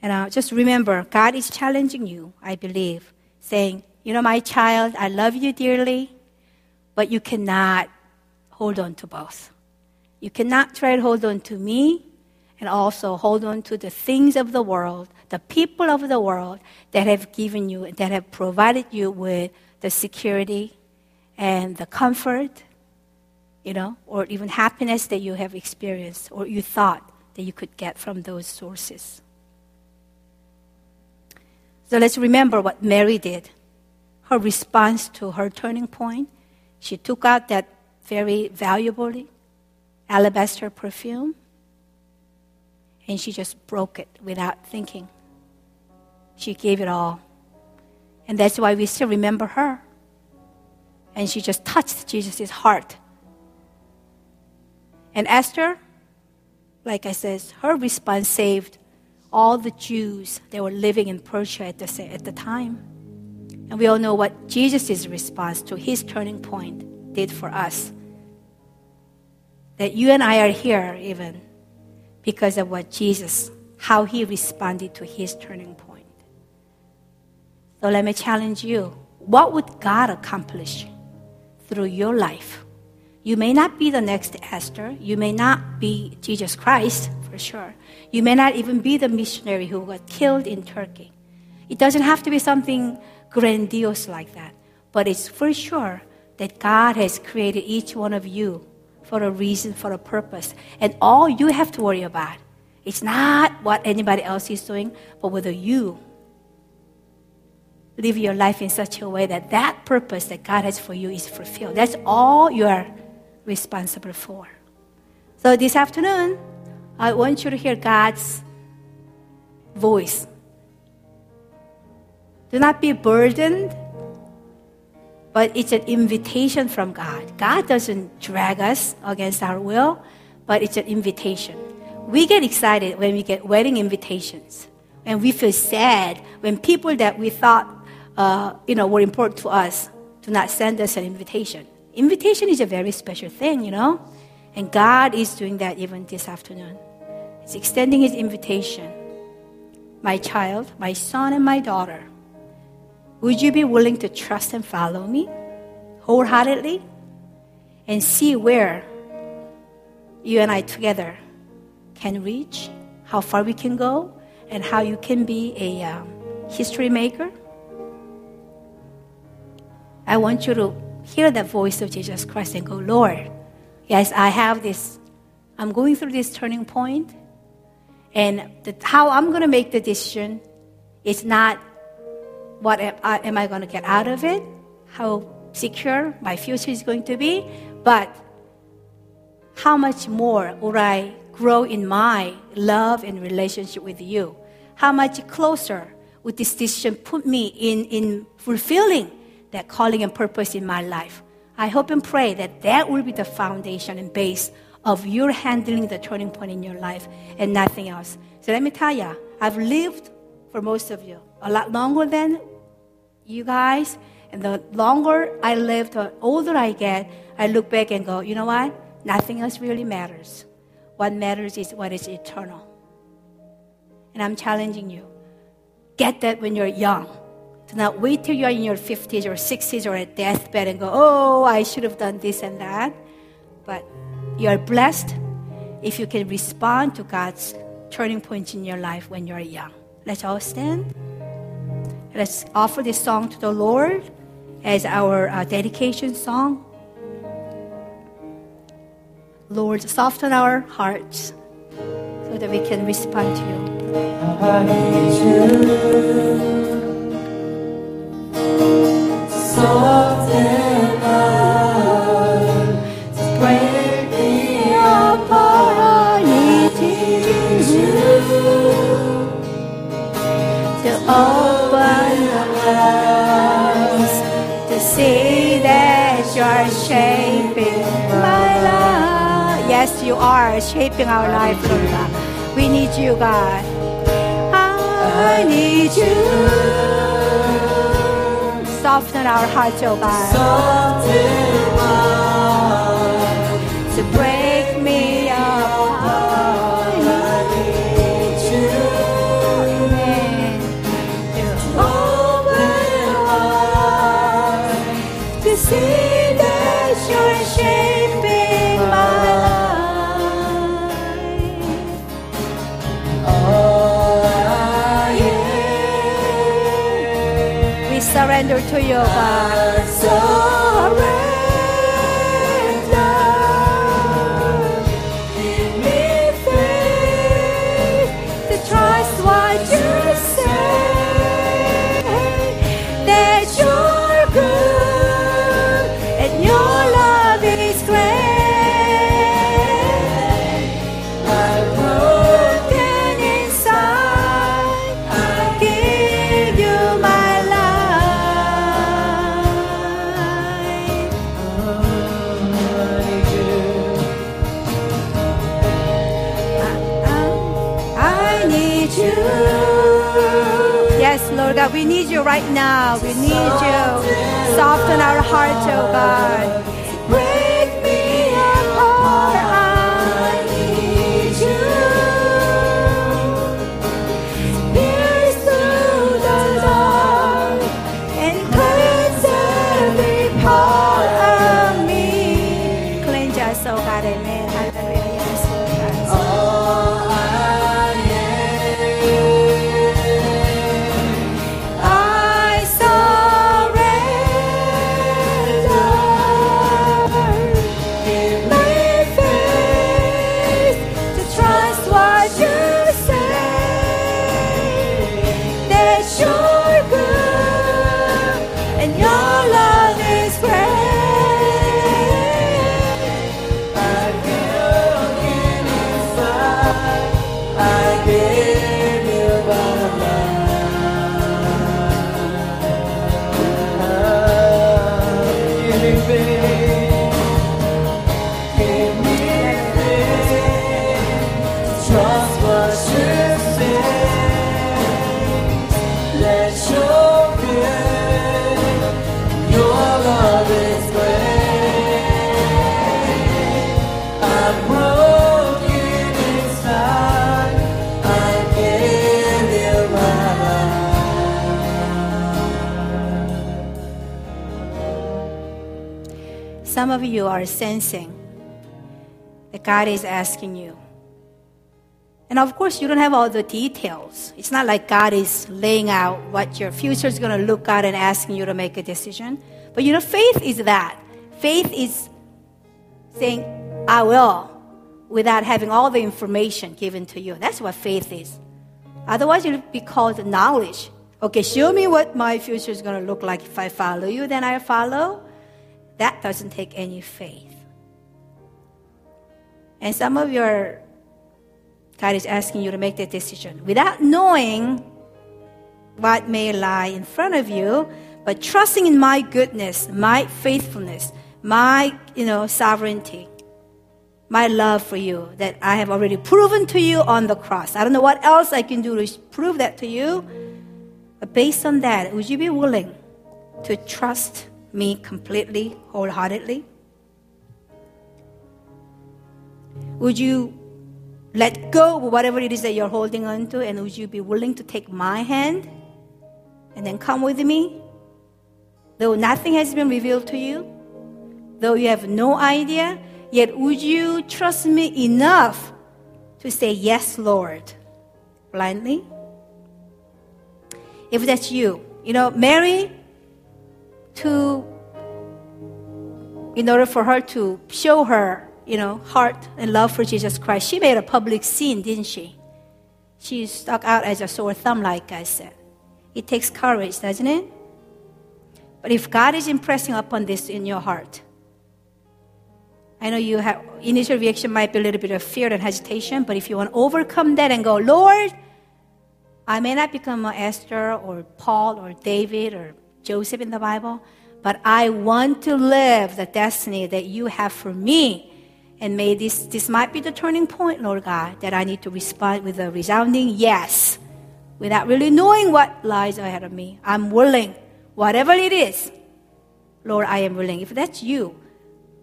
And uh, just remember, God is challenging you, I believe, saying, You know, my child, I love you dearly, but you cannot hold on to both. You cannot try to hold on to me and also hold on to the things of the world, the people of the world that have given you, that have provided you with the security and the comfort, you know, or even happiness that you have experienced or you thought that you could get from those sources. So let's remember what Mary did. Her response to her turning point, she took out that very valuable alabaster perfume and she just broke it without thinking. She gave it all. And that's why we still remember her. And she just touched Jesus' heart. And Esther, like I said, her response saved all the Jews that were living in Persia at the, at the time. And we all know what Jesus' response to his turning point did for us. That you and I are here, even because of what Jesus, how he responded to his turning point. So let me challenge you. What would God accomplish through your life? You may not be the next Esther. You may not be Jesus Christ, for sure. You may not even be the missionary who got killed in Turkey. It doesn't have to be something grandiose like that. But it's for sure that God has created each one of you for a reason, for a purpose. And all you have to worry about it's not what anybody else is doing, but whether you live your life in such a way that that purpose that God has for you is fulfilled. That's all you are responsible for. So this afternoon, I want you to hear God's voice. Do not be burdened, but it's an invitation from God. God doesn't drag us against our will, but it's an invitation. We get excited when we get wedding invitations, and we feel sad when people that we thought uh, you know were important to us do not send us an invitation. Invitation is a very special thing, you know, and God is doing that even this afternoon. He's extending His invitation. My child, my son, and my daughter, would you be willing to trust and follow me wholeheartedly and see where you and I together can reach, how far we can go, and how you can be a um, history maker? I want you to hear the voice of Jesus Christ and go, Lord, yes, I have this, I'm going through this turning. And the, how I'm going to make the decision is not what am I, am I going to get out of it, how secure my future is going to be, but how much more will I grow in my love and relationship with you? How much closer would this decision put me in, in fulfilling that calling and purpose in my life? I hope and pray that that will be the foundation and base of your handling the turning point in your life and nothing else. So let me tell you, I've lived for most of you a lot longer than you guys. And the longer I live, the older I get, I look back and go, you know what? Nothing else really matters. What matters is what is eternal. And I'm challenging you. Get that when you're young. Do not wait till you're in your 50s or 60s or at deathbed and go, oh, I should have done this and that. But you are blessed if you can respond to God's turning points in your life when you're young. Let's all stand. Let's offer this song to the Lord as our uh, dedication song. Lord, soften our hearts so that we can respond to you. Soften open to see that you're shaping my life. Yes, you are shaping our life, Lord God. We need you, God. I need you. Soften our hearts, oh God. Soften surrender to you, God. You right now. We need you. Soften our hearts, oh God. Sensing that God is asking you. And of course, you don't have all the details. It's not like God is laying out what your future is going to look at and asking you to make a decision. But you know, faith is that. Faith is saying, I will, without having all the information given to you. That's what faith is. Otherwise, it'll be called knowledge. Okay, show me what my future is going to look like. If I follow you, then I follow. That doesn't take any faith. And some of your God is asking you to make that decision without knowing what may lie in front of you, but trusting in my goodness, my faithfulness, my you know sovereignty, my love for you that I have already proven to you on the cross. I don't know what else I can do to prove that to you, but based on that, would you be willing to trust me completely, wholeheartedly? Would you let go of whatever it is that you're holding on to, and would you be willing to take my hand and then come with me? Though nothing has been revealed to you, though you have no idea, yet would you trust me enough to say, Yes, Lord, blindly? If that's you, you know, Mary, to, in order for her to show her you know, heart and love for Jesus Christ, she made a public scene, didn't she? She stuck out as a sore thumb, like I said. It takes courage, doesn't it? But if God is impressing upon this in your heart, I know you have initial reaction might be a little bit of fear and hesitation, but if you want to overcome that and go, Lord, I may not become an Esther or Paul or David or Joseph in the Bible, but I want to live the destiny that you have for me. And may this, this might be the turning point, Lord God, that I need to respond with a resounding yes, without really knowing what lies ahead of me. I'm willing, whatever it is, Lord, I am willing. If that's you,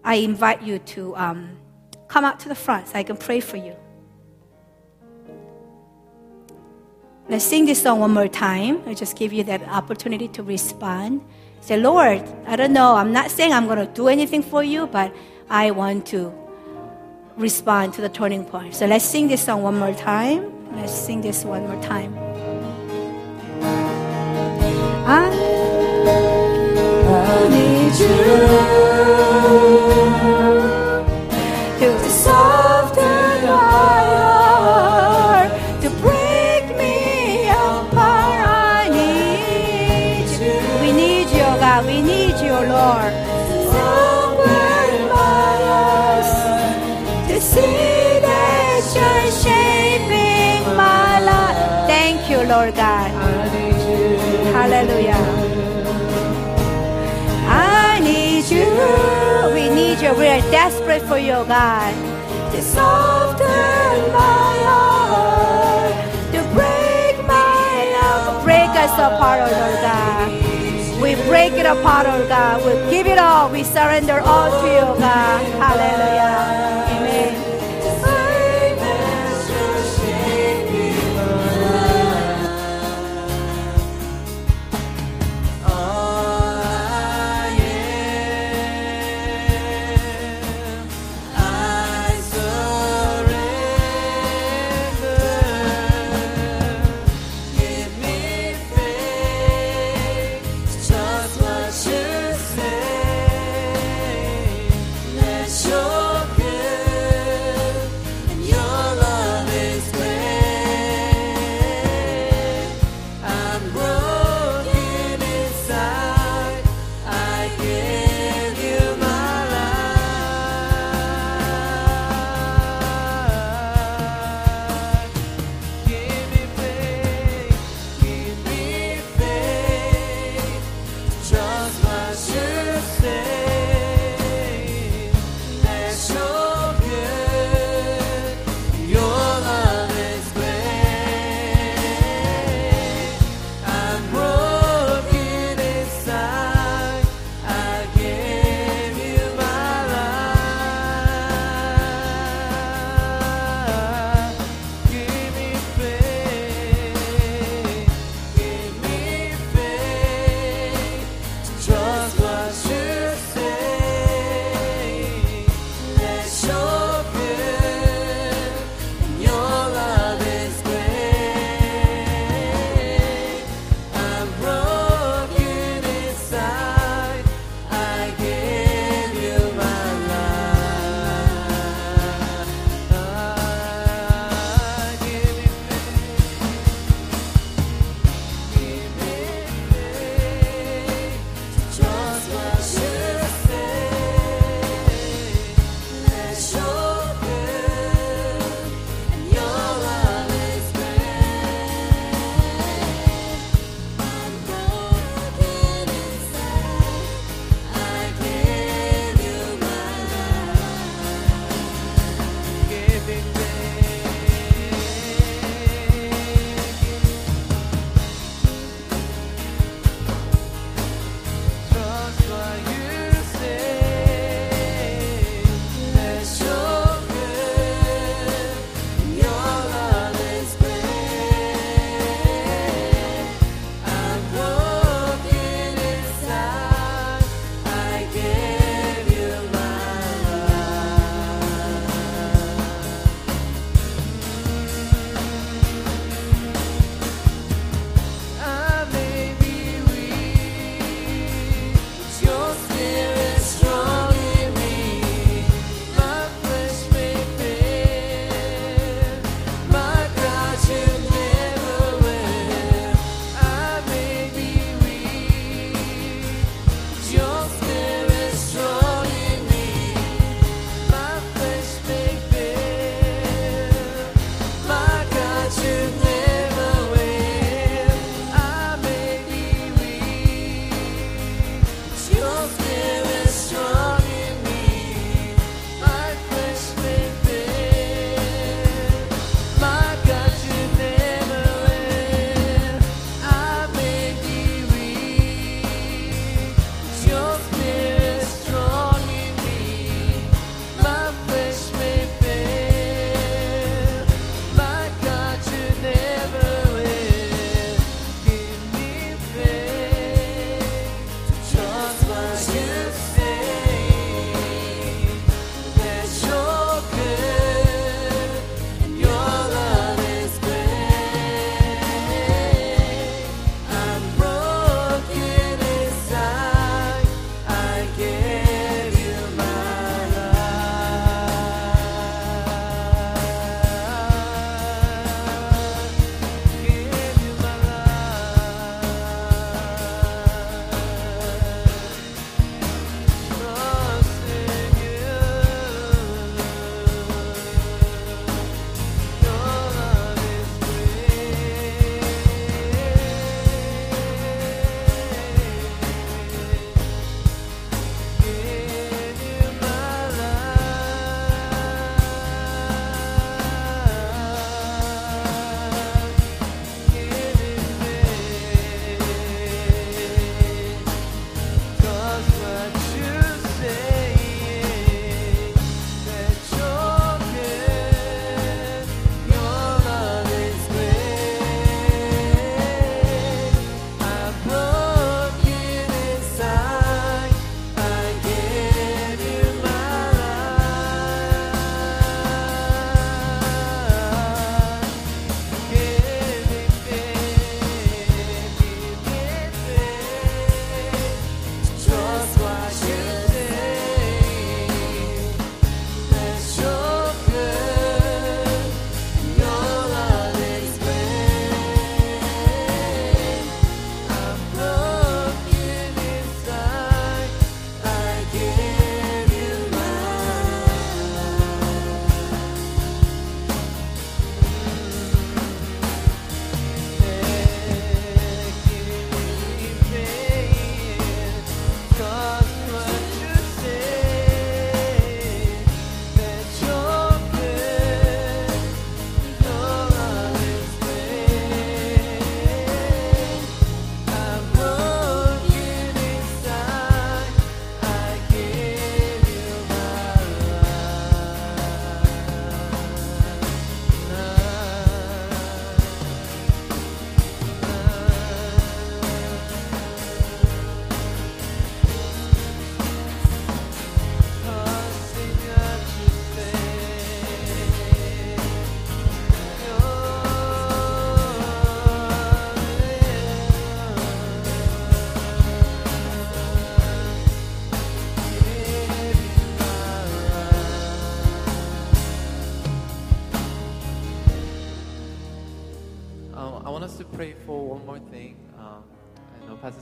I invite you to um, come out to the front so I can pray for you. Let's sing this song one more time. I just give you that opportunity to respond. Say, Lord, I don't know. I'm not saying I'm going to do anything for you, but I want to respond to the turning point. So let's sing this song one more time. Let's sing this one more time. I I need you desperate for you, God. To soften my heart, to break my heart, break us apart, oh Lord God. We break it apart, oh God. We give it all. We surrender all to you, God. Hallelujah.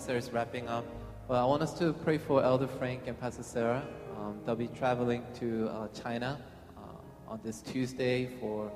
Wrapping up, but I want us to pray for Elder Frank and Pastor Sarah. Um, they'll be traveling to uh, China uh, on this Tuesday for